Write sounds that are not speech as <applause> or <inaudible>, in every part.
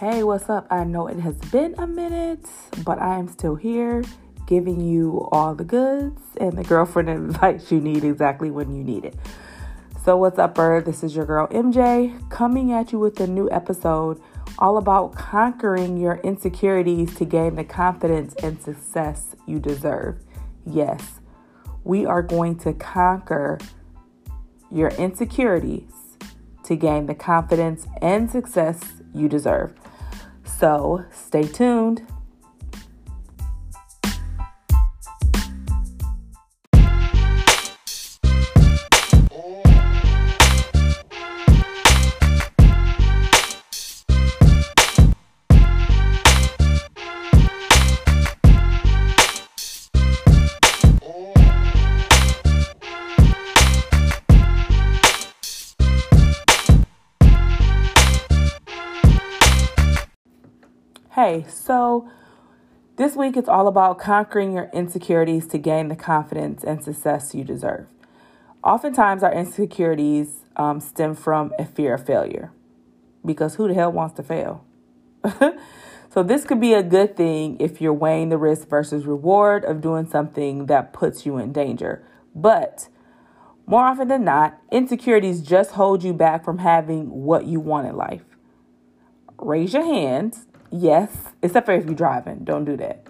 Hey, what's up? I know it has been a minute, but I am still here giving you all the goods and the girlfriend <laughs> advice you need exactly when you need it. So, what's up, Bird? This is your girl MJ coming at you with a new episode all about conquering your insecurities to gain the confidence and success you deserve. Yes, we are going to conquer your insecurities to gain the confidence and success you deserve. So, stay tuned. Hey, so this week it's all about conquering your insecurities to gain the confidence and success you deserve. Oftentimes, our insecurities um, stem from a fear of failure because who the hell wants to fail? <laughs> so, this could be a good thing if you're weighing the risk versus reward of doing something that puts you in danger. But more often than not, insecurities just hold you back from having what you want in life. Raise your hands yes, except for if you're driving, don't do that.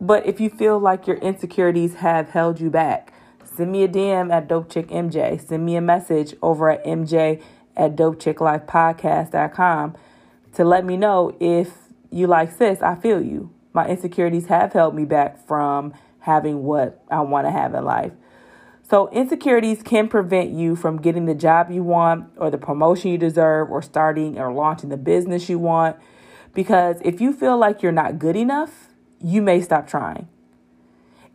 But if you feel like your insecurities have held you back, send me a DM at Dope Chick MJ. Send me a message over at MJ at dopechicklifepodcast.com to let me know if you like this. I feel you. My insecurities have held me back from having what I want to have in life. So, insecurities can prevent you from getting the job you want, or the promotion you deserve, or starting or launching the business you want. Because if you feel like you're not good enough, you may stop trying.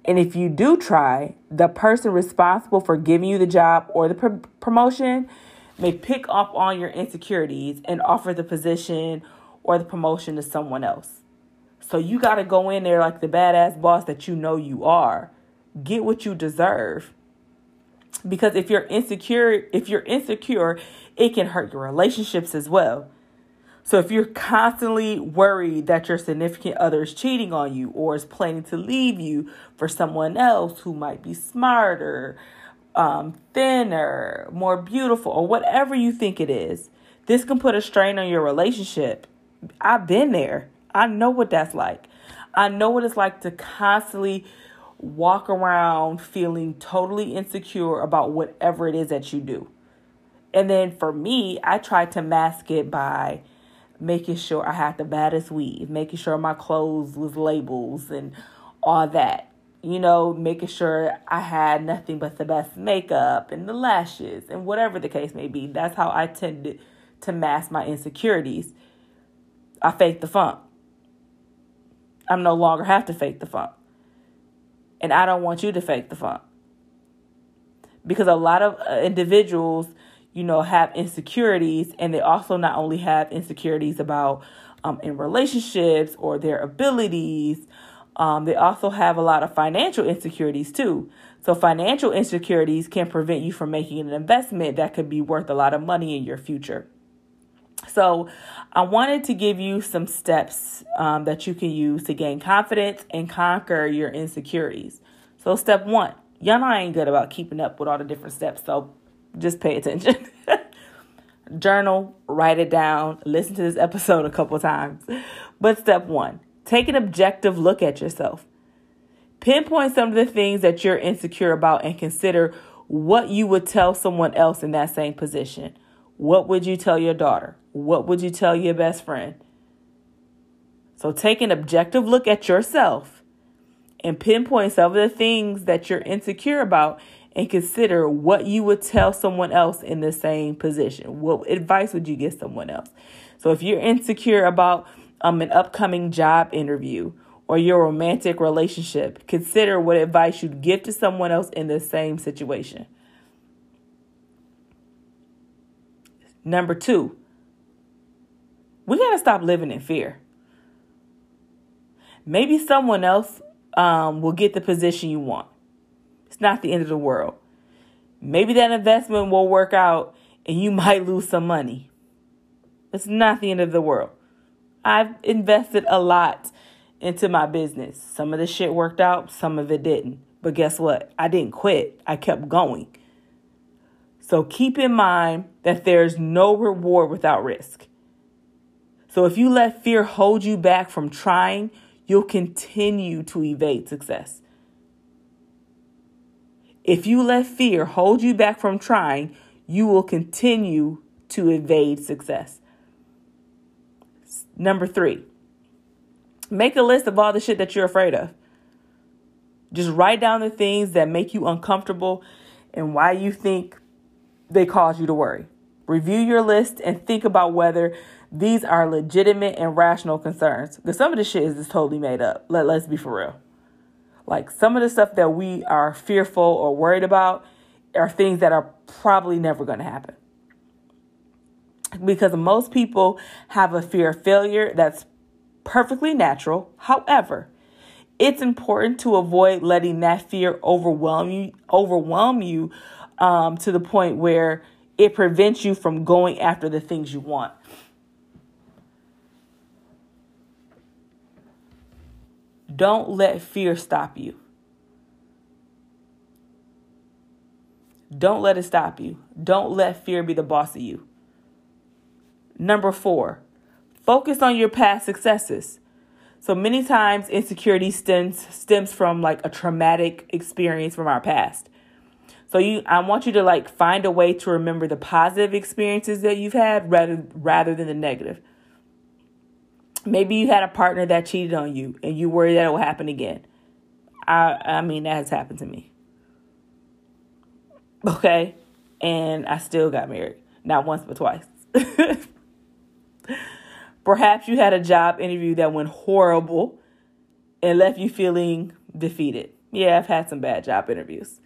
And if you do try, the person responsible for giving you the job or the pr- promotion may pick up on your insecurities and offer the position or the promotion to someone else. So you got to go in there like the badass boss that you know you are. Get what you deserve. Because if you're insecure, if you're insecure, it can hurt your relationships as well. So if you're constantly worried that your significant other is cheating on you or is planning to leave you for someone else who might be smarter, um, thinner, more beautiful, or whatever you think it is, this can put a strain on your relationship. I've been there. I know what that's like. I know what it's like to constantly walk around feeling totally insecure about whatever it is that you do. And then for me, I try to mask it by making sure I had the baddest weave, making sure my clothes was labels and all that. You know, making sure I had nothing but the best makeup and the lashes and whatever the case may be. That's how I tended to mask my insecurities. I faked the funk. I'm no longer have to fake the funk. And I don't want you to fake the funk. Because a lot of uh, individuals you know, have insecurities, and they also not only have insecurities about um, in relationships or their abilities, um, they also have a lot of financial insecurities too. So, financial insecurities can prevent you from making an investment that could be worth a lot of money in your future. So, I wanted to give you some steps um, that you can use to gain confidence and conquer your insecurities. So, step one, y'all know I ain't good about keeping up with all the different steps. So, just pay attention. <laughs> Journal, write it down, listen to this episode a couple times. But step one, take an objective look at yourself. Pinpoint some of the things that you're insecure about and consider what you would tell someone else in that same position. What would you tell your daughter? What would you tell your best friend? So take an objective look at yourself and pinpoint some of the things that you're insecure about and consider what you would tell someone else in the same position. What advice would you give someone else? So if you're insecure about um, an upcoming job interview or your romantic relationship, consider what advice you'd give to someone else in the same situation. Number two, we got to stop living in fear. Maybe someone else um, will get the position you want not the end of the world. Maybe that investment will work out and you <laughs> might lose some money. It's not the end of the world. I've invested a lot into my business. Some of the shit worked out, some of it didn't. But guess what? I didn't quit. I kept going. So keep in mind that there's no reward without risk. So if you let fear hold you back from trying, you'll continue to evade success. If you let fear hold you back from trying, you will continue to evade success. Number three, make a list of all the shit that you're afraid of. Just write down the things that make you uncomfortable and why you think they cause you to worry. Review your list and think about whether these are legitimate and rational concerns. Because some of the shit is just totally made up. Let, let's be for real. Like some of the stuff that we are fearful or worried about are things that are probably never going to happen. Because most people have a fear of failure that's perfectly natural. However, it's important to avoid letting that fear overwhelm you overwhelm you um, to the point where it prevents you from going after the things you want. Don't let fear stop you. Don't let it stop you. Don't let fear be the boss of you. Number four, focus on your past successes. So many times insecurity stems stems from like a traumatic experience from our past. So you I want you to like find a way to remember the positive experiences that you've had rather rather than the negative. Maybe you had a partner that cheated on you and you worry that it will happen again. I I mean that has happened to me. Okay? And I still got married. Not once but twice. <laughs> Perhaps you had a job interview that went horrible and left you feeling defeated. Yeah, I've had some bad job interviews.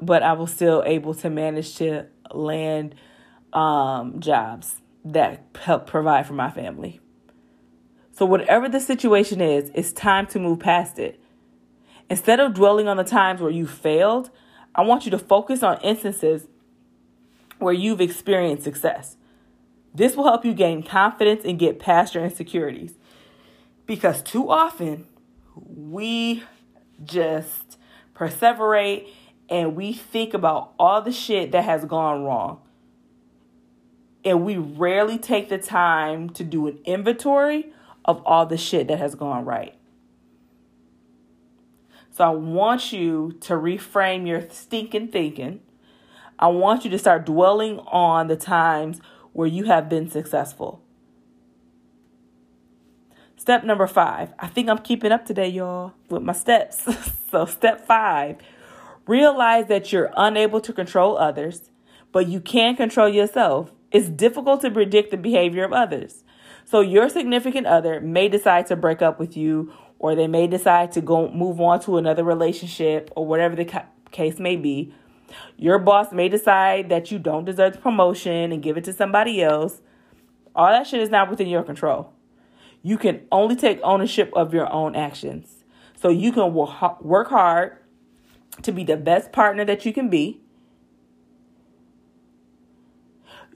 But I was still able to manage to land um, jobs that help provide for my family. So, whatever the situation is, it's time to move past it. Instead of dwelling on the times where you failed, I want you to focus on instances where you've experienced success. This will help you gain confidence and get past your insecurities. Because too often we just perseverate and we think about all the shit that has gone wrong. And we rarely take the time to do an inventory of all the shit that has gone right. So I want you to reframe your stinking thinking. I want you to start dwelling on the times where you have been successful. Step number five. I think I'm keeping up today, y'all, with my steps. <laughs> so, step five realize that you're unable to control others, but you can control yourself. It's difficult to predict the behavior of others. So, your significant other may decide to break up with you, or they may decide to go move on to another relationship, or whatever the ca- case may be. Your boss may decide that you don't deserve the promotion and give it to somebody else. All that shit is not within your control. You can only take ownership of your own actions. So you can work hard to be the best partner that you can be.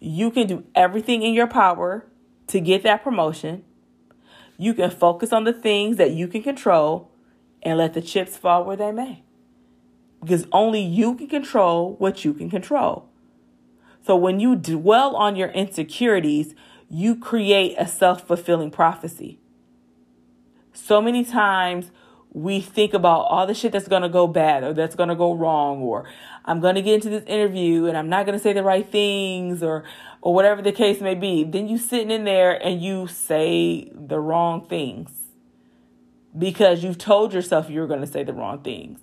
You can do everything in your power to get that promotion. You can focus on the things that you can control and let the chips fall where they may because only you can control what you can control. So when you dwell on your insecurities, you create a self fulfilling prophecy. So many times we think about all the shit that's going to go bad or that's going to go wrong or I'm going to get into this interview and I'm not going to say the right things or or whatever the case may be. Then you sitting in there and you say the wrong things because you've told yourself you're going to say the wrong things.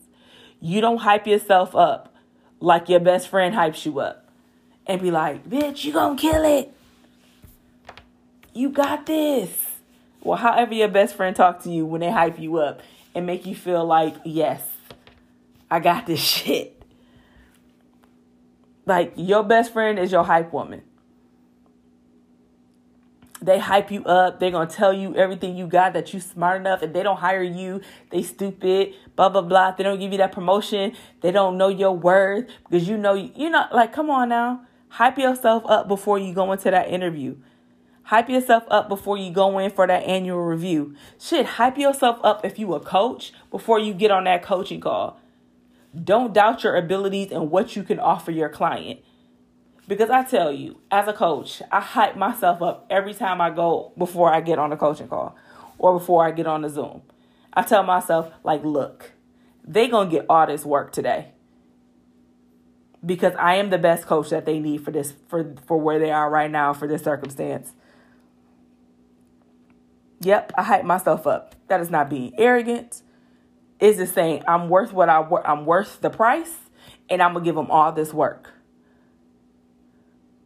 You don't hype yourself up like your best friend hypes you up and be like, bitch, you gonna kill it. You got this. Well, however your best friend talk to you when they hype you up and make you feel like, yes, I got this shit. Like your best friend is your hype woman. They hype you up. They're gonna tell you everything you got that you smart enough. If they don't hire you, they stupid. Blah blah blah. If they don't give you that promotion. They don't know your worth because you know you know like come on now. Hype yourself up before you go into that interview. Hype yourself up before you go in for that annual review. Shit, hype yourself up if you a coach before you get on that coaching call. Don't doubt your abilities and what you can offer your client. Because I tell you, as a coach, I hype myself up every time I go before I get on a coaching call or before I get on the Zoom. I tell myself, like, look, they gonna get all this work today. Because I am the best coach that they need for this for for where they are right now for this circumstance. Yep, I hype myself up. That is not being arrogant. Is just saying I'm worth what I I'm worth the price, and I'm gonna give them all this work.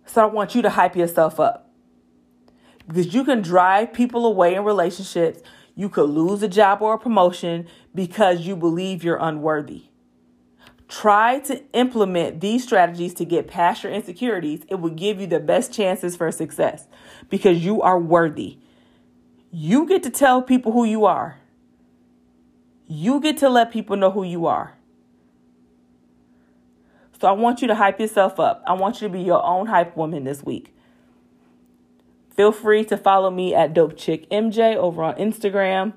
So I want you to hype yourself up because you can drive people away in relationships. You could lose a job or a promotion because you believe you're unworthy. Try to implement these strategies to get past your insecurities. It will give you the best chances for success because you are worthy. You get to tell people who you are. You get to let people know who you are. So I want you to hype yourself up. I want you to be your own hype woman this week. Feel free to follow me at Dope Chick MJ over on Instagram.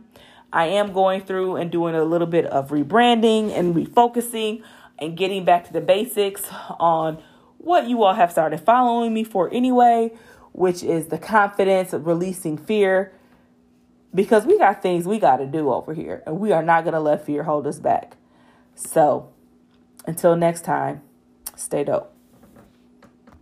I am going through and doing a little bit of rebranding and refocusing and getting back to the basics on what you all have started following me for anyway, which is the confidence of releasing fear because we got things we got to do over here and we are not going to let fear hold us back. So, until next time, stay dope.